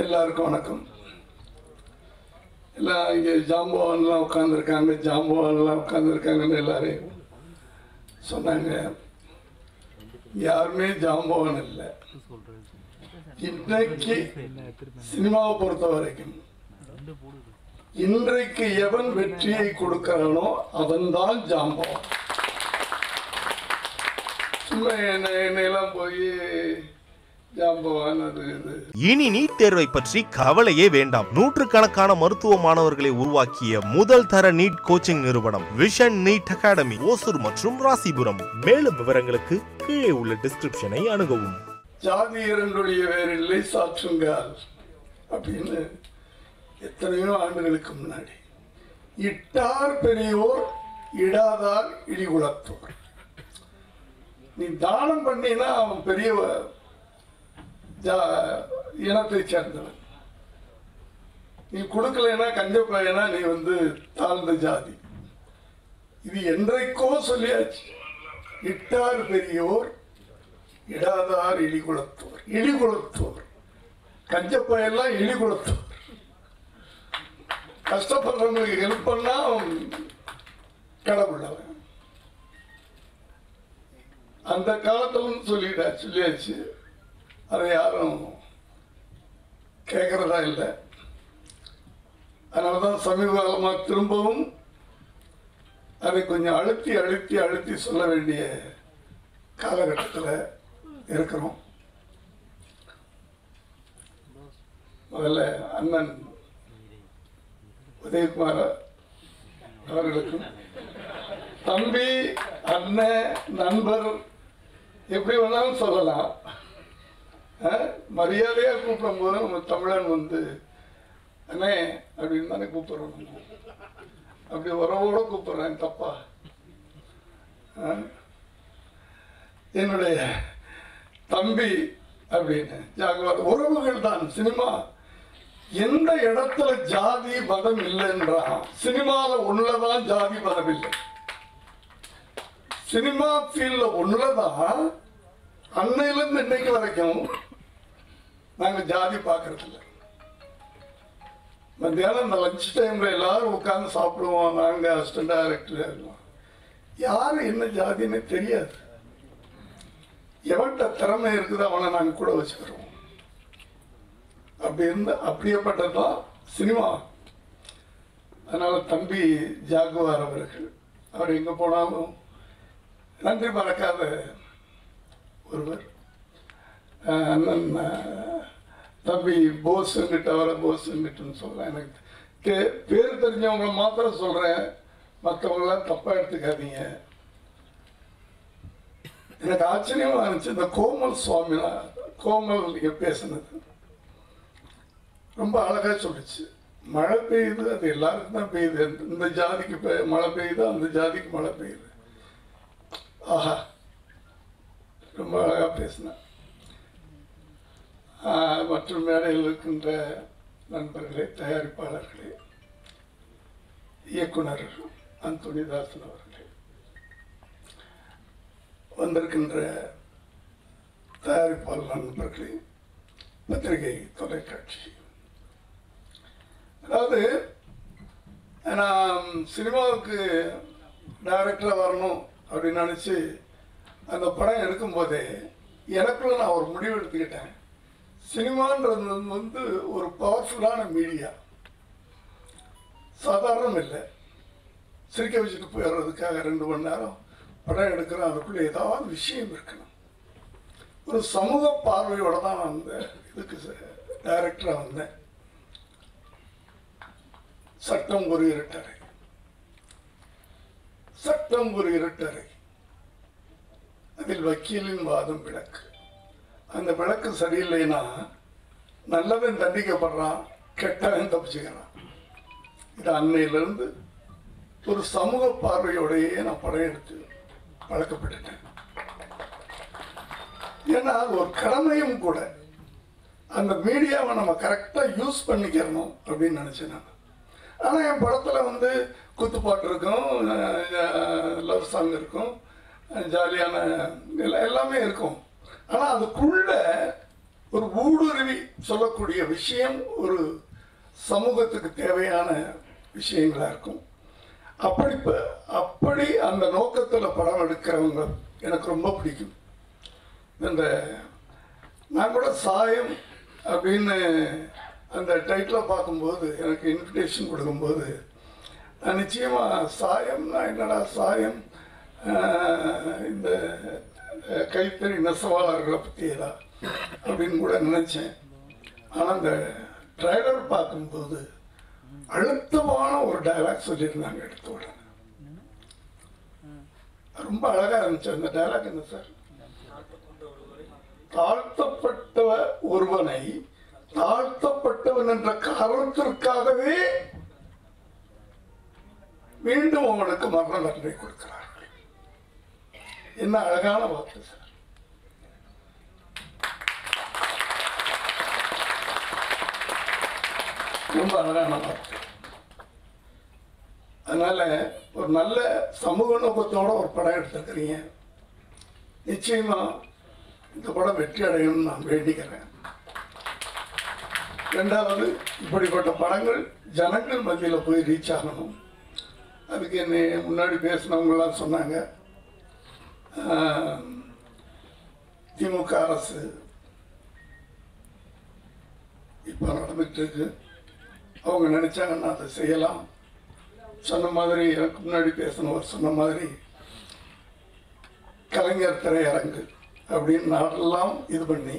எல்லாருக்கும் வணக்கம். எல்லாம் இங்கே ஜாம்பவான்லாம் உட்காந்துருக்காங்க ஜாம்பவான்லாம் உட்காந்துருக்காங்கன்னு எல்லாரையும் சொன்னாங்க. யாருமே ஜாம்பவான் இல்லை. இன்றைக்கு சினிமாவை பொறுத்த வரைக்கும் இன்றைக்கு எவன் வெற்றியை கொடுக்கிறானோ அவன்தான் ஜாம்பவான். சும்மா என்ன என்னையெல்லாம் போய் இனி நீட் தேர்வை பற்றி கவலையே வேண்டாம். நூற்றுக்கணக்கான மருத்துவ மாணவர்களை உருவாக்கிய முதல் தர நீட் கோச்சிங் நிறுவனம் விஷன் நீட் அகாடமி ஓசூர் மற்றும் ராசிபுரம். மேலும் விவரங்களுக்கு கீழே உள்ள டிஸ்கிரிப்ஷனை அணுகவும். ஜாதி இரண்டுடைய வேறில்லை சாற்றுங்கால் அப்படின்னு எத்தனையோ ஆண்டுகளுக்கு முன்னாடி. இட்டார் பெரியோர் இடாதார் இடிகுலத்தோர். நீ தானம் பண்ணினா அவன் பெரியவ ஜா இனத்தை சேர்ந்தவன். நீ கொடுக்கலைன்னா கஞ்ச பையனா நீ வந்து தாழ்ந்த ஜாதி. இது என்றைக்கோ சொல்லியாச்சு. இட்டார் பெரியோர் இடாதார் இழிகுலத்தோர். இழிகுலத்தோர். கஞ்சப்பையெல்லாம் இழிகுலத்தோர். கஷ்டப்படுறவங்களுக்கு ஹெல்ப் பண்ணா கடவுள் அந்த காலத்திலும் சொல்லிடா சொல்லியாச்சு. அதை யாரும் கேட்கறதா இல்லை. அதனால தான் சமீப காலமாக திரும்பவும் அதை கொஞ்சம் அழுத்தி அழுத்தி அழுத்தி சொல்ல வேண்டிய காலகட்டத்தில் இருக்கிறோம். முதல்ல அண்ணன் உதயகுமார் அவர்களுக்கும் தம்பி அண்ணன் நண்பர் எப்படி வேணாலும் சொல்லலாம். மரியாதையாக கூப்பிடும் போது நம்ம தமிழன் வந்து அண்ணே அப்படின்னு தானே கூப்பிடுறோம் அப்படி உறவோட கூப்பிடுறேன் தப்பா? என்னுடைய தம்பி அப்படின்னு ஜாகுவார் உறவுகள் தான் சினிமா. எந்த இடத்துல ஜாதி மதம் இல்லைன்றா சினிமாவில் ஒன்றுலதான் ஜாதி மதம் இல்லை. சினிமா ஃபீல்டில் ஒன்றுலதான் அன்னையிலேருந்து இன்னைக்கு வரைக்கும் நாங்கள் ஜாதி பார்க்கறதில்ல மத்தியானம் இந்த லஞ்ச் டைமில் எல்லாரும் உட்காந்து சாப்பிடுவோம். நாங்கள் அசிஸ்டன்ட் இருப்போம். யாரும் என்ன ஜாதின்னு தெரியாது. எவன்கிட்ட திறமை இருக்குது அவனை நாங்கள் கூட வச்சுக்கிறோம் அப்படி இருந்து அப்படியேப்பட்டதான் சினிமா. அதனால் தம்பி ஜாகுவார் அவர்கள் அவர் எங்கே போனாலும் நன்றி மறக்காத ஒருவர். அண்ணன் தம்பி போஸ்ங்கிட்ட வர போஸ்ங்கிட்டன்னு சொல்கிறேன் எனக்கு தே- பேர் தெரிஞ்சவங்களை மாத்திரம் சொல்கிறேன் மற்றவங்களாம் தப்பாக எடுத்துக்காதீங்க. எனக்கு ஆச்சரியமாக இருந்துச்சு இந்த கோமல் சுவாமி கோமல் நீங்கள் பேசுனது. ரொம்ப அழகாக சொல்லிச்சு. மழை பெய்யுது அது எல்லாருக்கும் தான் பெய்யுது. இந்த- ஜாதிக்கு பெ- மழை பெய்யுது அந்த ஜாதிக்கு மழை பெய்யுது. ஆஹா ரொம்ப அழகாக பேசினேன். மற்றும் மேடையில் இருக்கின்ற நண்பர்களே தயாரிப்பாளர்களே இயக்குனர் அந்தோணிதாசன் அவர்களே வந்திருக்கின்ற தயாரிப்பாளர் நண்பர்களே பத்திரிகை தொலைக்காட்சி. அதாவது நான் சினிமாவுக்கு டைரக்டராக வரணும் அப்படின்னு நினச்சி அந்த படம் எடுக்கும்போதே எனக்குள்ள நான் ஒரு முடிவு எடுத்துக்கிட்டேன். சினிமான்றது வந்து ஒரு பவர்ஃபுல்லான மீடியா சாதாரணம் இல்லை சிரிக்க வச்சுட்டு போயிடுறதுக்காக ரெண்டு மணி நேரம் படம் எடுக்கிறோம் அதுக்குள்ளே ஏதாவது விஷயம் இருக்கணும். ஒரு சமூக பார்வையோட தான் நான் அந்த இதுக்கு டைரக்டராக வந்தேன். சட்டம் ஒரு இரட்டரை சட்டம் ஒரு இரட்டரை அதில் வக்கீலின் வாதம் விளக்கு. அந்த விளக்கு சரியில்லைன்னா நல்லவன் தண்டிக்கப்படுறான் கெட்டவன் தப்பிச்சுக்கிறான். இது அன்னையிலிருந்து ஒரு சமூக பார்வையோடையே நான் படையெடுத்து வழக்கப்பட்டுட்டேன் ஏன்னா அது ஒரு கடமையும் கூட. அந்த மீடியாவை நம்ம கரெக்டாக யூஸ் பண்ணிக்கிறணும் அப்படின்னு நினச்சேன் நான். ஆனால் என் படத்தில் வந்து குத்துப்பாட்டு இருக்கும் லவ் சாங் இருக்கும் ஜாலியான எல்லாமே இருக்கும். ஆனால் அதுக்குள்ள ஒரு ஊடுருவி சொல்லக்கூடிய விஷயம் ஒரு சமூகத்துக்கு தேவையான விஷயங்களாக இருக்கும். அப்படி அப்படி அந்த நோக்கத்தில் படம் எடுக்கிறவங்க எனக்கு ரொம்ப பிடிக்கும். இந்த நான் கூட சாயம் அப்படின்னு அந்த டைட்டிலை பார்க்கும்போது எனக்கு இன்விடேஷன் கொடுக்கும்போது நான் நிச்சயமாக சாயம்னா என்னடா சாயம் இந்த கைத்தறி நெசவாளர்களை பற்றியதா அப்படின்னு கூட நினச்சேன். ஆனால் அந்த ட்ரைலர் பார்க்கும்போது அழுத்தமான ஒரு டயலாக் சொல்லியிருந்தாங்க எடுத்த உடனே. ரொம்ப அழகாக இருந்துச்சு அந்த டயலாக் என்ன சார்? தாழ்த்தப்பட்ட ஒருவனை தாழ்த்தப்பட்டவன் என்ற காரணத்திற்காகவே மீண்டும் அவனுக்கு மரண தண்டனை கொடுக்கிறார். என்ன அழகான வார்த்தை சார் ரொம்ப அழகான வார்த்தை அதனால ஒரு நல்ல சமூக நோக்கத்தோட ஒரு படம் எடுத்துருக்கிறீங்க நிச்சயமா இந்த படம் வெற்றி அடையணும்னு நான் வேண்டிக்கிறேன் ரெண்டாவது இப்படிப்பட்ட படங்கள் ஜனங்கள் மத்தியில் போய் ரீச் ஆகணும் அதுக்கு என்னை முன்னாடி பேசினவங்களாம் சொன்னாங்க. திமுக அரசு இப்போ நடந்துட்டு அவங்க நினச்சாங்கன்னா அதை செய்யலாம். சொன்ன மாதிரி எனக்கு முன்னாடி பேசினவர் சொன்ன மாதிரி கலைஞர் திரையரங்கு அப்படின்னு நாடெல்லாம் இது பண்ணி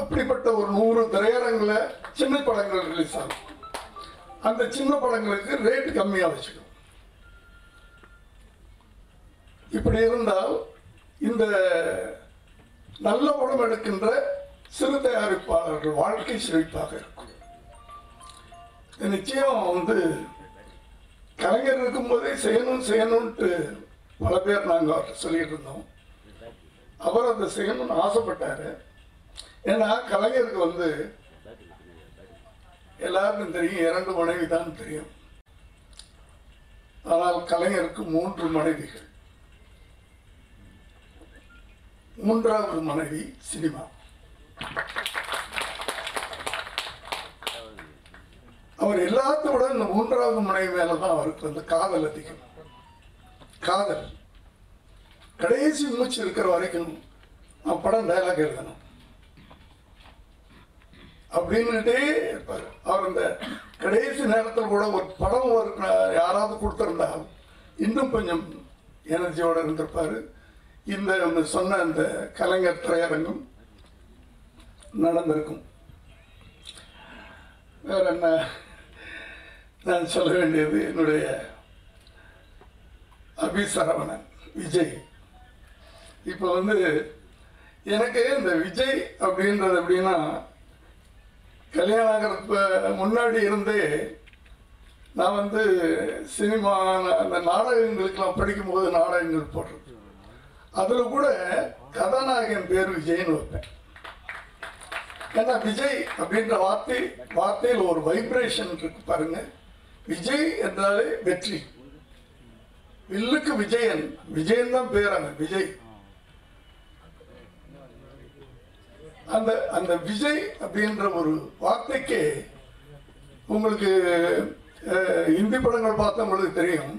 அப்படிப்பட்ட ஒரு நூறு திரையரங்கில் சின்ன படங்கள் ரிலீஸ் ஆகும். அந்த சின்ன படங்களுக்கு ரேட் கம்மியாக வச்சுக்கணும். இப்படி இருந்தால் இந்த நல்ல உணவு எடுக்கின்ற சிறு தயாரிப்பாளர்கள் வாழ்க்கை செழிப்பாக இருக்கும். நிச்சயம் வந்து கலைஞர் இருக்கும்போதே செய்யணும் செய்யணும்ட்டு பல பேர் நாங்கள் அவர்கிட்ட சொல்லிட்டு இருந்தோம். அவர் அதை செய்யணும்னு ஆசைப்பட்டாரு. ஏன்னா கலைஞருக்கு வந்து எல்லாருக்கும் தெரியும் இரண்டு மனைவி தான் தெரியும். ஆனால் கலைஞருக்கு மூன்று மனைவிகள். மூன்றாவது மனைவி சினிமா. அவர் எல்லாத்தோட இந்த மூன்றாவது மனைவி மேல தான் அவருக்கு வந்து காதல் அதிகம். காதல். கடைசி மூச்சு இருக்கிற வரைக்கும் நான் படம் டைலாக் எழுதணும். அப்படின்னுட்டே இருப்பார். அவர் இந்த கடைசி நேரத்தில் கூட ஒரு படம் ஒரு யாராவது கொடுத்துருந்தா இன்னும் கொஞ்சம் எனர்ஜியோடு இருந்திருப்பாரு. இந்த ஒன்று சொன்ன அந்த கலைஞர் திரையரங்கம் நடந்திருக்கும். வேற என்ன? நான் சொல்ல வேண்டியது என்னுடைய அபிசரவணன் விஜய். இப்போ வந்து எனக்கு இந்த விஜய் அப்படின்றது எப்படின்னா கல்யாணம் ஆகிறப்ப முன்னாடி இருந்தே நான் வந்து சினிமா அந்த நாடகங்களுக்கெல்லாம் படிக்கும்போது நாடகங்கள் போட்டிருக்கேன் அதில் கூட கதாநாயகன் பேர் விஜய்னு வைப்பேன் ஏன்னா விஜய் அப்படின்ற வார்த்தை வார்த்தையில் ஒரு வைப்ரேஷன் இருக்கு பாருங்க. விஜய் என்றாலே வெற்றி. வில்லுக்கு விஜயன். விஜயன் தான் பேர் அவன் விஜய். அந்த அந்த விஜய் அப்படின்ற ஒரு வார்த்தைக்கு உங்களுக்கு இந்தி படங்கள் பார்த்தவங்களுக்கு தெரியும்.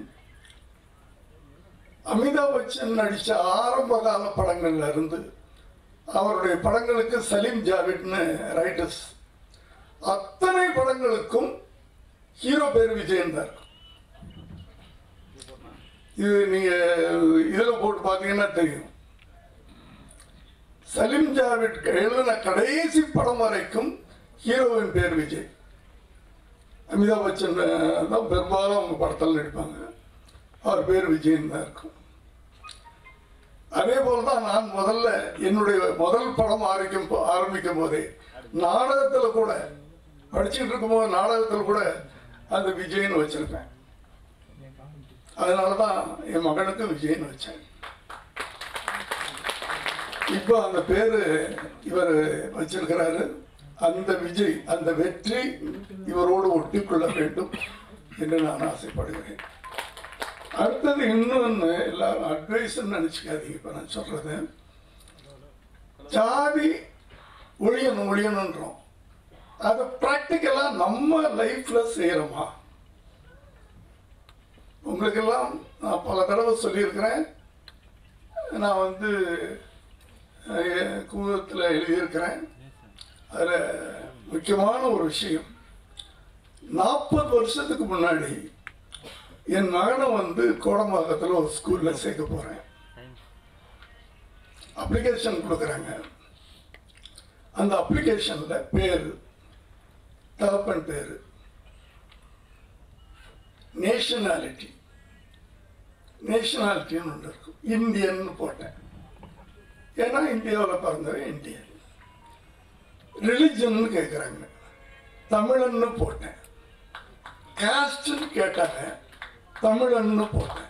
அமிதாப் பச்சன் நடித்த ஆரம்ப கால படங்கள்ல இருந்து அவருடைய படங்களுக்கு சலீம் ஜாவிட்னு ரைட்டர்ஸ் அத்தனை படங்களுக்கும் ஹீரோ பேர் விஜயன் தான் இது நீங்க இதில் போட்டு பார்த்தீங்கன்னா தெரியும். சலீம் ஜாவிட் எழுதின கடைசி படம் வரைக்கும் ஹீரோவின் பேர் விஜய். அமிதாப் பச்சன் தான் பெரும்பாலும் அவங்க படத்தில் நடிப்பாங்க. அவர் பேர் விஜயன் தான் இருக்கும். அதே போல் தான் நான் முதல்ல என்னுடைய முதல் படம் ஆரம்பிக்கும் ஆரம்பிக்கும் போதே நாடகத்தில் கூட படிச்சுட்டு இருக்கும்போது நாடகத்தில் கூட அந்த விஜயன் வச்சிருப்பேன். அதனால தான் என் மகனுக்கு விஜயன் வச்சேன். இப்போ அந்த பேரு இவர் வச்சிருக்கிறாரு. அந்த விஜய் அந்த வெற்றி இவரோடு ஒட்டிக்கொள்ள வேண்டும் என்று நான் ஆசைப்படுகிறேன். அடுத்தது இன்னொன்று எல்லாரும் அட்வைஸ் நினச்சிக்காதீங்க. இப்போ நான் சொல்றது. ஜாதி ஒழியணும் ஒழியணுன்றோம். அதை ப்ராக்டிக்கலாக நம்ம லைஃப்பில் செய்கிறோமா உங்களுக்கெல்லாம் நான் பல தடவை சொல்லியிருக்கிறேன். நான் வந்து குமுதத்தில் எழுதியிருக்கிறேன். அதில் முக்கியமான ஒரு விஷயம். நாற்பது வருஷத்துக்கு முன்னாடி என் மகனை வந்து கோடம்பாக்கத்தில் ஒரு ஸ்கூலில் சேர்க்க போகிறேன் அப்ளிகேஷன் கொடுக்குறாங்க. அந்த அப்ளிகேஷனில் பேர் தகப்பன் பேர் நேஷனாலிட்டி நேஷனாலிட்டின்னு ஒன்று இருக்கும். இந்தியன்னு போட்டேன். ஏன்னா இந்தியாவில் பிறந்தவன் இந்தியன். ரிலிஜன்னு கேட்குறாங்க தமிழன்னு போட்டேன். காஸ்ட்னு கேட்டாங்க. தமிழன்னு போட்டேன்.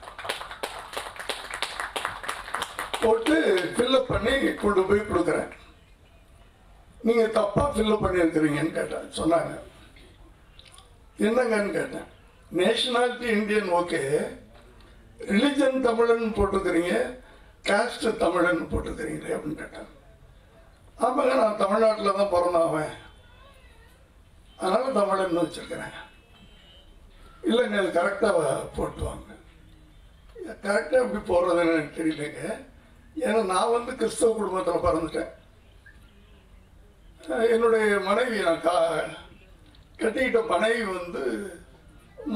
போட்டு ஃபில்லப் பண்ணி கொண்டு போய் கொடுக்குறேன். நீங்கள் தப்பாக ஃபில்லப் பண்ணியிருக்கிறீங்கன்னு கேட்டேன். சொன்னாங்க. என்னங்கன்னு கேட்டேன். நேஷனாலிட்டி இந்தியன் ஓகே ரிலிஜன் தமிழன் போட்டிருக்கிறீங்க. காஸ்ட் தமிழன் போட்டிருக்கிறீங்களே அப்படின்னு கேட்டேன். ஆமாங்க நான் தமிழ்நாட்டில் தான் பிறந்தாவேன். அதனால் தமிழன் வச்சுருக்கிறேன். இல்லைங்க அது கரெக்டாக போட்டுவாங்க. கரெக்டாக எப்படி போடுறதுன்னு எனக்கு தெரியலங்க. ஏன்னா நான் வந்து கிறிஸ்தவ குடும்பத்தில் பிறந்துட்டேன். என்னுடைய மனைவி நான் கா கட்டிக்கிட்ட மனைவி வந்து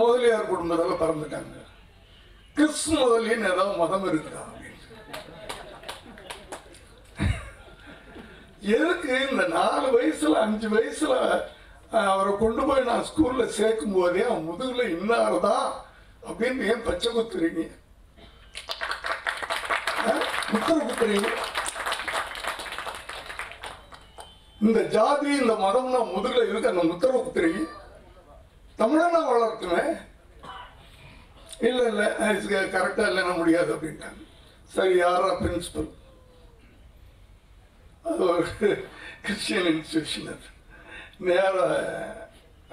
முதலியார் குடும்பத்தில் பிறந்துட்டாங்க. கிறிஸ் முதலின்னு ஏதாவது மதம் இருக்குதா எதுக்கு இந்த நாலு வயசுல அஞ்சு வயசுல அவரை கொண்டு போய் நான் ஸ்கூலில் சேர்க்கும் போதே அவன் இன்னார் தான் அப்படின்னு ஏன் பச்சை குத்துறீங்க? அஹ், குத்துறீங்க? இந்த ஜாதி இந்த மதம்னா முதுகில் இருக்க அந்த முத்திரை குத்துறீங்க? தமிழனா வளர்த்துமே இல்லை இல்லை கரெக்டாக இல்லைன்னா முடியாது அப்படின்ட்டாங்க. சரி யாரா பிரின்சிபல் அது ஒரு கிறிஸ்டியன் இன்ஸ்டியூஷன் அது. நேராக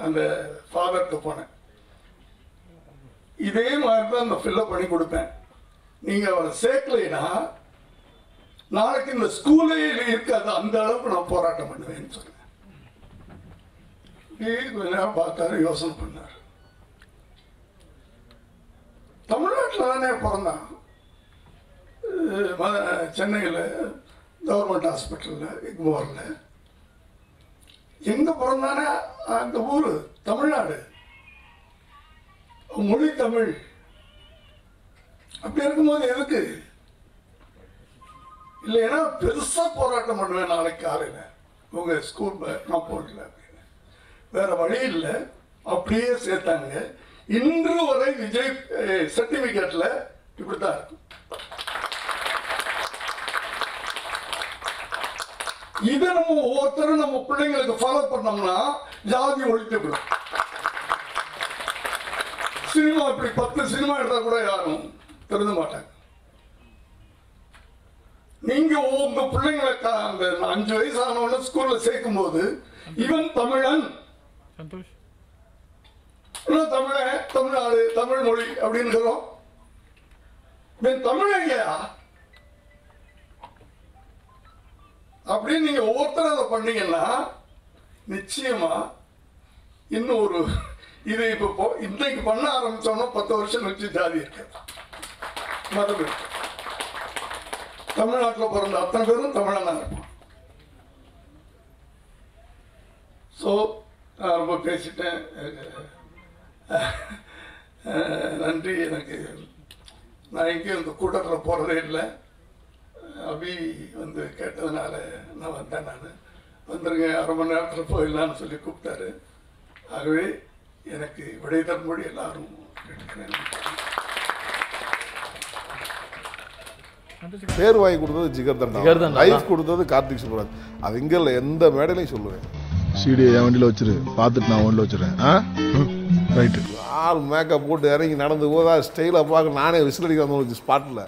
அந்த ஃபாதர்கிட்ட போனேன். இதே மாதிரி தான் அந்த ஃபில்லப் பண்ணி கொடுப்பேன் நீங்கள் அவரை சேர்க்கலைன்னா நாளைக்கு இந்த ஸ்கூலே இருக்காது அந்த அளவுக்கு நான் போராட்டம் பண்ணுவேன்னு சொன்னேன். கொஞ்ச நேரம் பார்த்தாரு யோசனை பண்ணார். தமிழ்நாட்டில் தானே பிறந்தான். சென்னையில் கவர்மெண்ட் ஹாஸ்பிட்டலில் இக்மோரில் எங்கே பிறந்தானே? அந்த ஊர் தமிழ்நாடு. மொழி தமிழ். அப்படி இருக்கும்போது எதுக்கு? இல்லைன்னா பெருசா போராட்டம் பண்ணுவேன் நாளைக்கு காலையில். உங்க ஸ்கூல் காம்பவுண்டில் அப்படின்னு. வேற வழி இல்லை. அப்படியே சேர்த்தாங்க. இன்று வரை விஜய் சர்டிபிகேட்ல இப்படித்தான் இருக்கும் இதை நம்ம ஒவ்வொருத்தரும் நம்ம பிள்ளைங்களுக்கு ஃபாலோ பண்ணோம்னா ஜாதி ஒழித்து விடும் சினிமா இப்படி பத்து சினிமா எடுத்தா கூட யாரும் திருந்த மாட்டாங்க. நீங்க உங்க பிள்ளைங்களை அந்த அஞ்சு வயசு ஆனவன ஸ்கூல்ல சேர்க்கும் போது இவன் தமிழன். தமிழன்? தமிழ்நாடு தமிழ் மொழி அப்படின்னுக்கிறோம் இவன் தமிழங்கயா அப்படின்னு நீங்க ஒவ்வொருத்தரும் அதை பண்ணீங்கன்னா நிச்சயமா இன்னும் ஒரு இது இப்ப போ- இன்னைக்கு பண்ண ஆரம்பிச்சோம்னா பத்து வருஷம் கழிச்சு ஜாதி இருக்காது மதம் இருக்கு தமிழ்நாட்டில் பிறந்த அத்தனை பேரும் தமிழனா இருக்கும் ஸோ நான் ரொம்ப பேசிட்டேன். நன்றி. எனக்கு நான் எங்கேயும் இந்த கூட்டத்தில் போகிறதே இல்லை. அபி வந்து கேட்டதுனால நான் வந்தேன் நான். வந்துருங்க அரை மணி நேரத்தில் போயிடலான்னு சொல்லி கூப்பிட்டாரு. ஆகவே எனக்கு விடை தரும்படி எல்லாரும் கேட்டுக்கிறேன். பேர் வாங்கி கொடுத்தது ஜிகர் ஜிகர் தண்டா தண்டா. லைஃப் கொடுத்தது கார்த்திக் சுப்ராஜ் அது இங்க இல்ல எந்த மேடையிலையும் சொல்லுவேன். சீடி என் வண்டியில் வச்சிரு. பார்த்துட்டு நான் வண்டியில் வச்சிடுறேன் ஆ? ரைட்டு ஆள் மேக்கப் போட்டு இறங்கி நடந்து போதா ஸ்டைலாக பார்க்க நானே விசில் அடிக்க வந்து ஸ்பாட்டில்